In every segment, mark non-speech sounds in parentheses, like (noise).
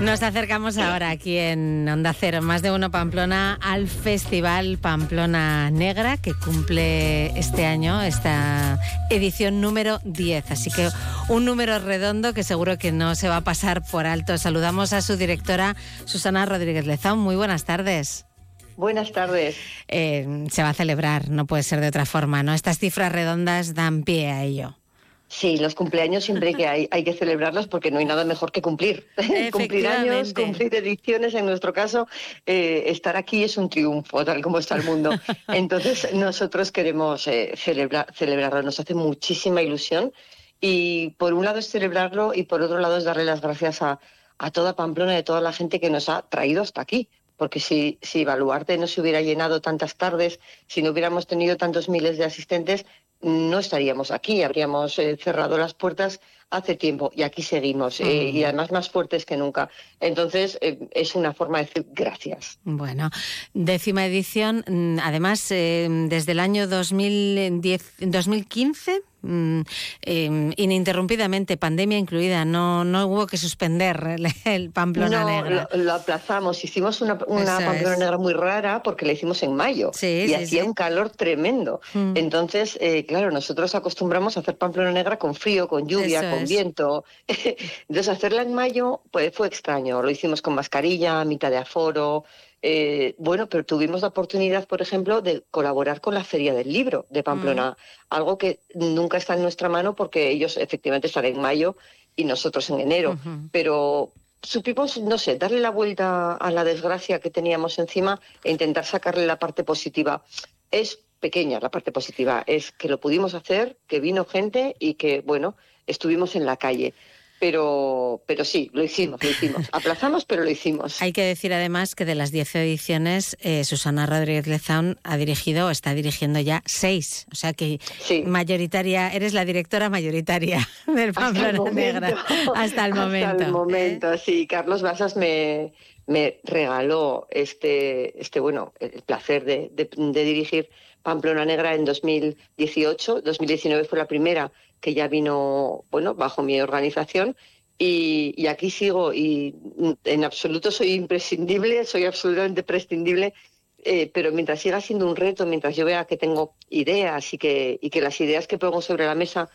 Nos acercamos ahora aquí en Onda Cero, más de uno Pamplona, al Festival Pamplona Negra, que cumple este año esta edición número 10. Así que un número redondo que seguro que no se va a pasar por alto. Saludamos a su directora, Susana Rodríguez Lezón. Muy buenas tardes. Buenas tardes. Eh, se va a celebrar, no puede ser de otra forma, ¿no? Estas cifras redondas dan pie a ello. Sí, los cumpleaños siempre que hay, hay que celebrarlos porque no hay nada mejor que cumplir. (laughs) cumplir años, cumplir ediciones, en nuestro caso, eh, estar aquí es un triunfo, tal como está el mundo. (laughs) Entonces, nosotros queremos eh, celebrar, celebrarlo, nos hace muchísima ilusión y por un lado es celebrarlo y por otro lado es darle las gracias a, a toda Pamplona y a toda la gente que nos ha traído hasta aquí porque si, si Baluarte no se hubiera llenado tantas tardes, si no hubiéramos tenido tantos miles de asistentes, no estaríamos aquí, habríamos eh, cerrado las puertas hace tiempo y aquí seguimos eh, y además más fuertes que nunca. Entonces eh, es una forma de decir gracias. Bueno, décima edición, mm, además desde el año 2010, 2015 Mm, em, ininterrumpidamente, pandemia incluida, no, no hubo que suspender el, Pamplona Negra. Lo, lo, aplazamos, hicimos una, una Pamplona Negra muy rara porque la hicimos en mayo y hacía un calor tremendo. Mm. Entonces, eh, claro, nosotros acostumbramos a hacer Pamplona Negra con frío, con lluvia, con viento. (laughs) Entonces, hacerla en mayo pues, fue extraño. Lo hicimos con mascarilla, mitad de aforo. Eh, bueno, pero tuvimos la oportunidad, por ejemplo, de colaborar con la Feria del Libro de Pamplona, mm. algo que nunca está en nuestra mano porque ellos efectivamente están en mayo y nosotros en enero, pero supimos, no sé, darle la vuelta a la desgracia que teníamos encima e intentar sacarle la parte positiva. Es pequeña la parte positiva, es que lo pudimos hacer, que vino gente y que, bueno, estuvimos en la calle pero, pero sí, lo hicimos, lo hicimos. (laughs) Aplazamos, pero lo hicimos. Hay que decir además que de las 10 ediciones, eh, Susana Rodríguez Lezán ha dirigido o está dirigiendo ya seis. O sea que mayoritaria, eres la directora mayoritaria del Pamplona Negra hasta el momento. Hasta el momento, ¿eh? sí. Carlos Basas me, me regaló este, este bueno, el placer de, de dirigir Pamplona Negra en 2018. 2019 fue la primera que ya vino, bueno, bajo mi organización. Y, aquí sigo y en absoluto soy imprescindible, soy absolutamente prescindible, eh, pero mientras siga siendo un reto, mientras yo vea que tengo ideas y que, y que las ideas que pongo sobre la mesa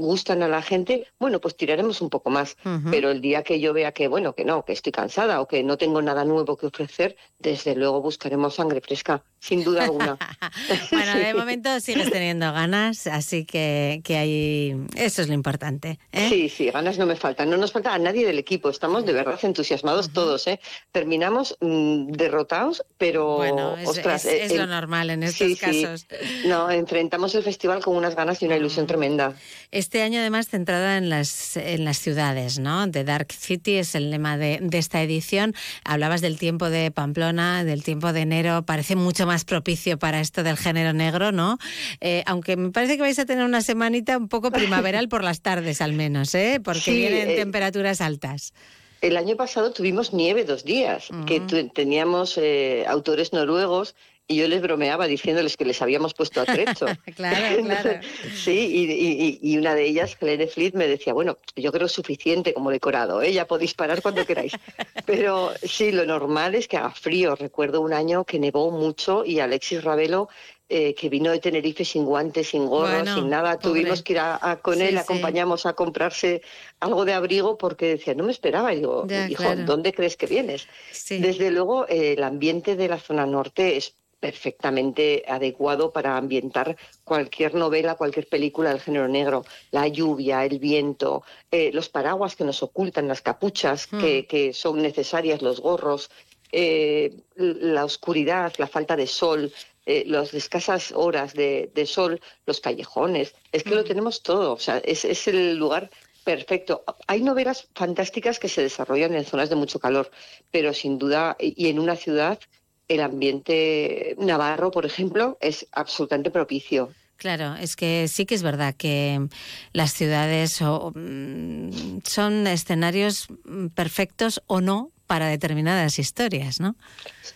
gustan a la gente, bueno, pues tiraremos un poco más. Pero el día que yo vea que, bueno, que no, que estoy cansada o que no tengo nada nuevo que ofrecer, desde luego buscaremos sangre fresca, sin duda alguna. (laughs) bueno, de momento sigues teniendo ganas, así que, que hay... eso es lo importante. ¿eh? Sí, sí, ganas no me faltan. No nos falta a nadie del equipo. Estamos de verdad entusiasmados todos. ¿eh? Terminamos mm, derrotados, pero... Bueno, es, ostras, es, lo normal en estos casos. No, enfrentamos el festival con unas ganas y una ilusión tremenda. Este año además centrada en las, en las ciudades, ¿no? The Dark City es el lema de, de, esta edición. Hablabas del tiempo de Pamplona, del tiempo de enero, parece mucho más propicio para esto del género negro, ¿no? Eh, aunque me parece que vais a tener una semanita un poco primaveral por las tardes al menos, ¿eh? Porque vienen eh, temperaturas altas. El año pasado tuvimos nieve dos días, que teníamos eh, autores noruegos y yo les bromeaba diciéndoles que les habíamos puesto a trecho. (laughs) (laughs) claro, claro. sí, y, una de ellas, Helene Fleet, me decía, bueno, yo creo suficiente como decorado, ¿eh? ya podéis parar cuando queráis. (laughs) Pero sí, lo normal es que haga frío. Recuerdo un año que nevó mucho y Alexis Ravelo eh, que vino de Tenerife sin guantes, sin gorro, sin nada. Tuvimos que ir a, con él, acompañamos a comprarse algo de abrigo porque decía, no me esperaba. Y digo, hijo, ¿dónde crees que vienes? Desde luego, eh, el ambiente de la zona norte es perfectamente adecuado para ambientar cualquier novela, cualquier película del género negro. La lluvia, el viento, eh, los paraguas que nos ocultan, las capuchas que, hmm. son necesarias, los gorros, eh, la oscuridad, la falta de sol, eh, las escasas horas de, sol, los callejones. Es que lo hmm. tenemos todo. O sea, es, es el lugar Perfecto. Hay novelas fantásticas que se desarrollan en zonas de mucho calor, pero sin duda, y en una ciudad el ambiente navarro, por ejemplo, es absolutamente propicio. Claro, es que sí que es verdad que las ciudades mm, son escenarios perfectos o no para determinadas historias, ¿no?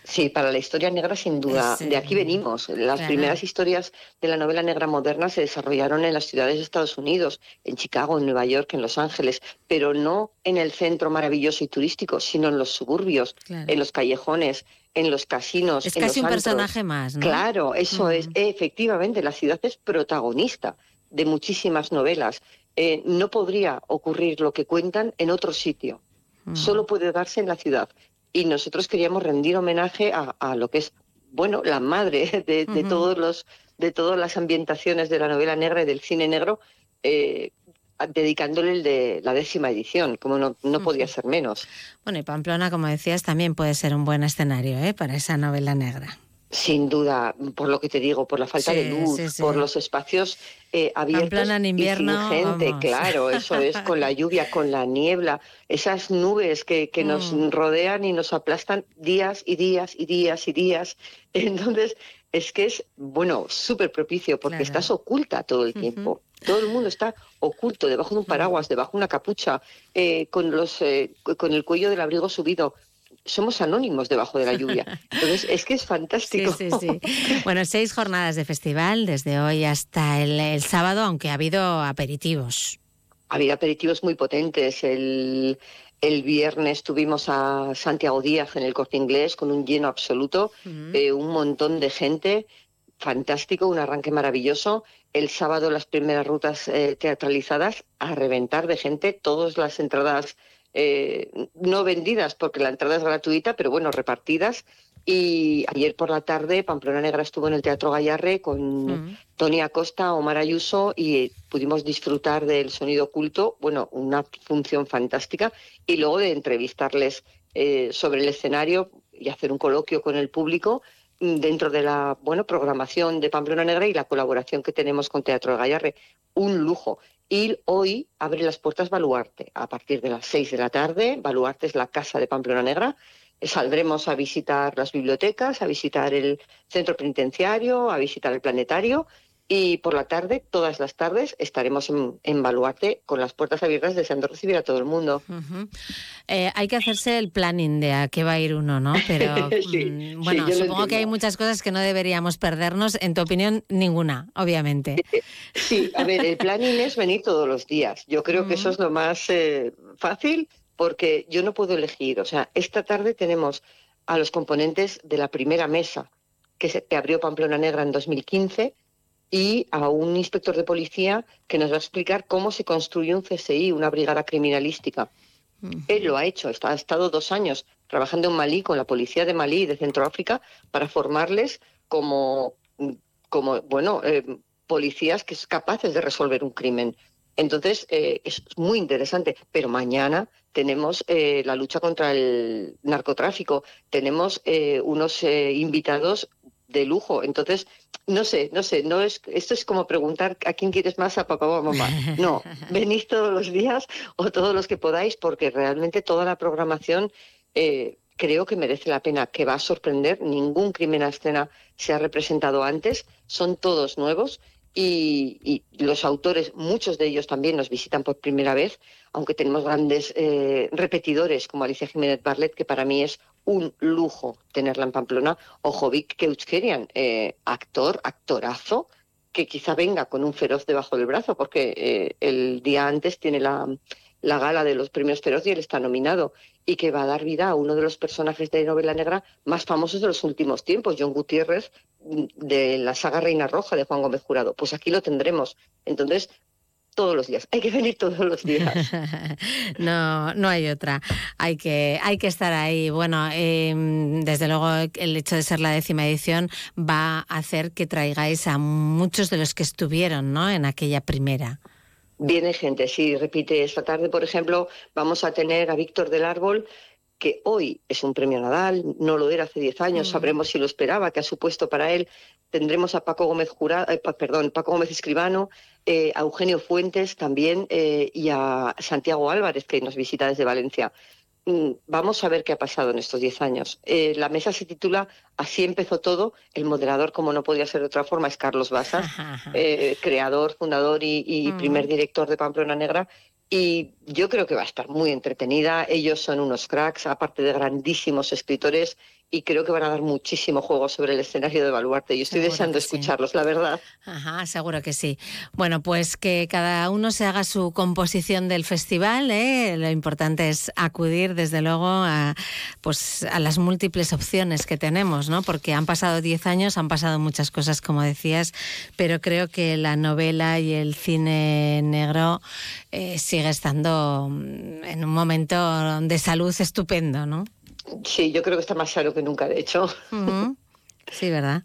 Sí, para la historia negra sin duda. De aquí venimos. Las primeras historias de la novela negra moderna se desarrollaron en las ciudades de Estados Unidos, en Chicago, en Nueva York, en Los Ángeles, pero no en el centro maravilloso y turístico, sino en los suburbios, en los callejones, en los casinos. Es en casi los un antros. personaje más, ¿no? Claro, eso es. Efectivamente, la ciudad es protagonista de muchísimas novelas. Eh, no podría ocurrir lo que cuentan en otro sitio. Solo puede darse en la ciudad. Y nosotros queríamos rendir homenaje a, a lo que es, bueno, la madre (laughs) de, de todos los de todas las ambientaciones de la novela negra y del cine negro, eh, dedicándole el de la décima edición, como no, no podía ser menos. Bueno, y Pamplona, como decías, también puede ser un buen escenario ¿eh? para esa novela negra. Sin duda, por lo que te digo, por la falta Sí, de luz, sí, sí. por los espacios eh, abiertos Pamplona en y invierno, sin gente, vamos. claro, eso es, (laughs) con la lluvia, con la niebla, esas nubes que, que nos Mm. rodean y nos aplastan días y días y días y días. (laughs) Entonces, es que es, bueno, súper propicio porque Claro. estás oculta todo el tiempo. Todo el mundo está oculto, debajo de un paraguas, debajo de una capucha, eh, con, los, eh, con el cuello del abrigo subido. Somos anónimos debajo de la lluvia. (laughs) Entonces, es que es Sí, fantástico. sí, sí. Bueno, seis jornadas de festival, desde hoy hasta el, el sábado, aunque ha habido aperitivos. Había aperitivos muy potentes. El, el viernes tuvimos a Santiago Díaz en el corte inglés con un lleno absoluto, eh, un montón de gente, fantástico, un arranque maravilloso. El sábado las primeras rutas eh, teatralizadas a reventar de gente, todas las entradas eh, no vendidas porque la entrada es gratuita, pero bueno, repartidas. Y ayer por la tarde Pamplona Negra estuvo en el Teatro Gallarre con Mm. Tony Acosta, Omar Ayuso y pudimos disfrutar del sonido oculto, bueno, una función fantástica y luego de entrevistarles eh, sobre el escenario y hacer un coloquio con el público dentro de la bueno programación de Pamplona Negra y la colaboración que tenemos con Teatro de Gallarre. Un lujo. Y hoy abre las puertas Baluarte a partir de las seis de la tarde. Baluarte es la casa de Pamplona Negra. Saldremos a visitar las bibliotecas, a visitar el centro penitenciario, a visitar el planetario y por la tarde, todas las tardes, estaremos en, en Baluarte con las puertas abiertas deseando recibir a todo el mundo. Eh, hay que hacerse el planning de a qué va a ir uno, ¿no? (laughs) Pero Sí, mm, bueno, supongo que hay muchas cosas que no deberíamos perdernos. En tu opinión, ninguna, obviamente. (laughs) Sí, a ver, el planning es venir todos los días. Yo creo que eso es lo más eh, fácil porque yo no puedo elegir. O sea, esta tarde tenemos a los componentes de la primera mesa que, se, que abrió Pamplona Negra en 2015 y a un inspector de policía que nos va a explicar cómo se construye un CSI, una brigada criminalística. Él lo ha hecho, ha estado dos años trabajando en Malí con la policía de Malí y de Centroáfrica para formarles como, como bueno, eh, policías que son capaces de resolver un crimen. Entonces, eh, es muy interesante. Pero mañana tenemos eh, la lucha contra el narcotráfico, tenemos eh, unos eh, invitados de lujo. Entonces, no sé, no sé, no es, esto es como preguntar a quién quieres más, a papá o a mamá. (laughs) No, venid todos los días o todos los que podáis, porque realmente toda la programación eh, creo que merece la pena, que va a sorprender. Ningún crimen a escena se ha representado antes, son todos nuevos y, y los autores, muchos de ellos también nos visitan por primera vez, aunque tenemos grandes eh, repetidores como Alicia Jiménez Barlet, que para mí es un lujo tenerla en Pamplona, o Jovic Keuchkerian, eh, actor, actorazo, que quizá venga con un feroz debajo del brazo, porque eh, el día antes tiene la, la gala de los premios Feroz y él está nominado, y que va a dar vida a uno de los personajes de novela negra más famosos de los últimos tiempos, John Gutiérrez, de la saga Reina Roja de Juan Gómez Jurado. Pues aquí lo tendremos. Entonces, todos los días. Hay que venir todos los días. (laughs) no, no hay otra. Hay que, hay que estar ahí. Bueno, eh, desde luego el hecho de ser la décima edición va a hacer que traigáis a muchos de los que estuvieron ¿no? en aquella primera. Viene gente, sí, repite. Esta tarde, por ejemplo, vamos a tener a Víctor del Árbol, que hoy es un premio Nadal, no lo era hace 10 años, Mm. sabremos si lo esperaba, qué ha supuesto para él. Tendremos a Paco Gómez Jurado, eh, perdón, Paco Gómez Escribano, eh, a Eugenio Fuentes también eh, y a Santiago Álvarez, que nos visita desde Valencia. Mm, Vamos a ver qué ha pasado en estos 10 años. Eh, la mesa se titula Así empezó todo. El moderador, como no podía ser de otra forma, es Carlos Basas, creador, fundador y, y Mm. primer director de Pamplona Negra. Y yo creo que va a estar muy entretenida. Ellos son unos cracks, aparte de grandísimos escritores, y creo que van a dar muchísimo juego sobre el escenario de Baluarte. Y estoy Seguro deseando sí. escucharlos, la verdad. Ajá, seguro que sí. Bueno, pues que cada uno se haga su composición del festival. ¿eh? Lo importante es acudir, desde luego, a, pues, a las múltiples opciones que tenemos, ¿no? Porque han pasado 10 años, han pasado muchas cosas, como decías, pero creo que la novela y el cine negro eh, sigue estando mm, en un momento de salud estupendo, ¿no? Sí, yo creo que está más sano que nunca, de hecho. Sí, ¿verdad?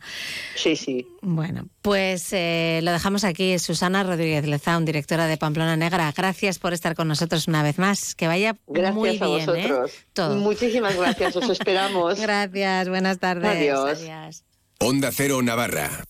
Sí, sí. Bueno, pues eh, lo dejamos aquí. Susana Rodríguez Lezaun, directora de Pamplona Negra. Gracias por estar con nosotros una vez más. Que vaya Gracias muy a bien, ¿eh? vosotros. Todo. Muchísimas gracias, os (laughs) esperamos. Gracias, buenas tardes. Adiós. Adiós. Onda Cero Navarra.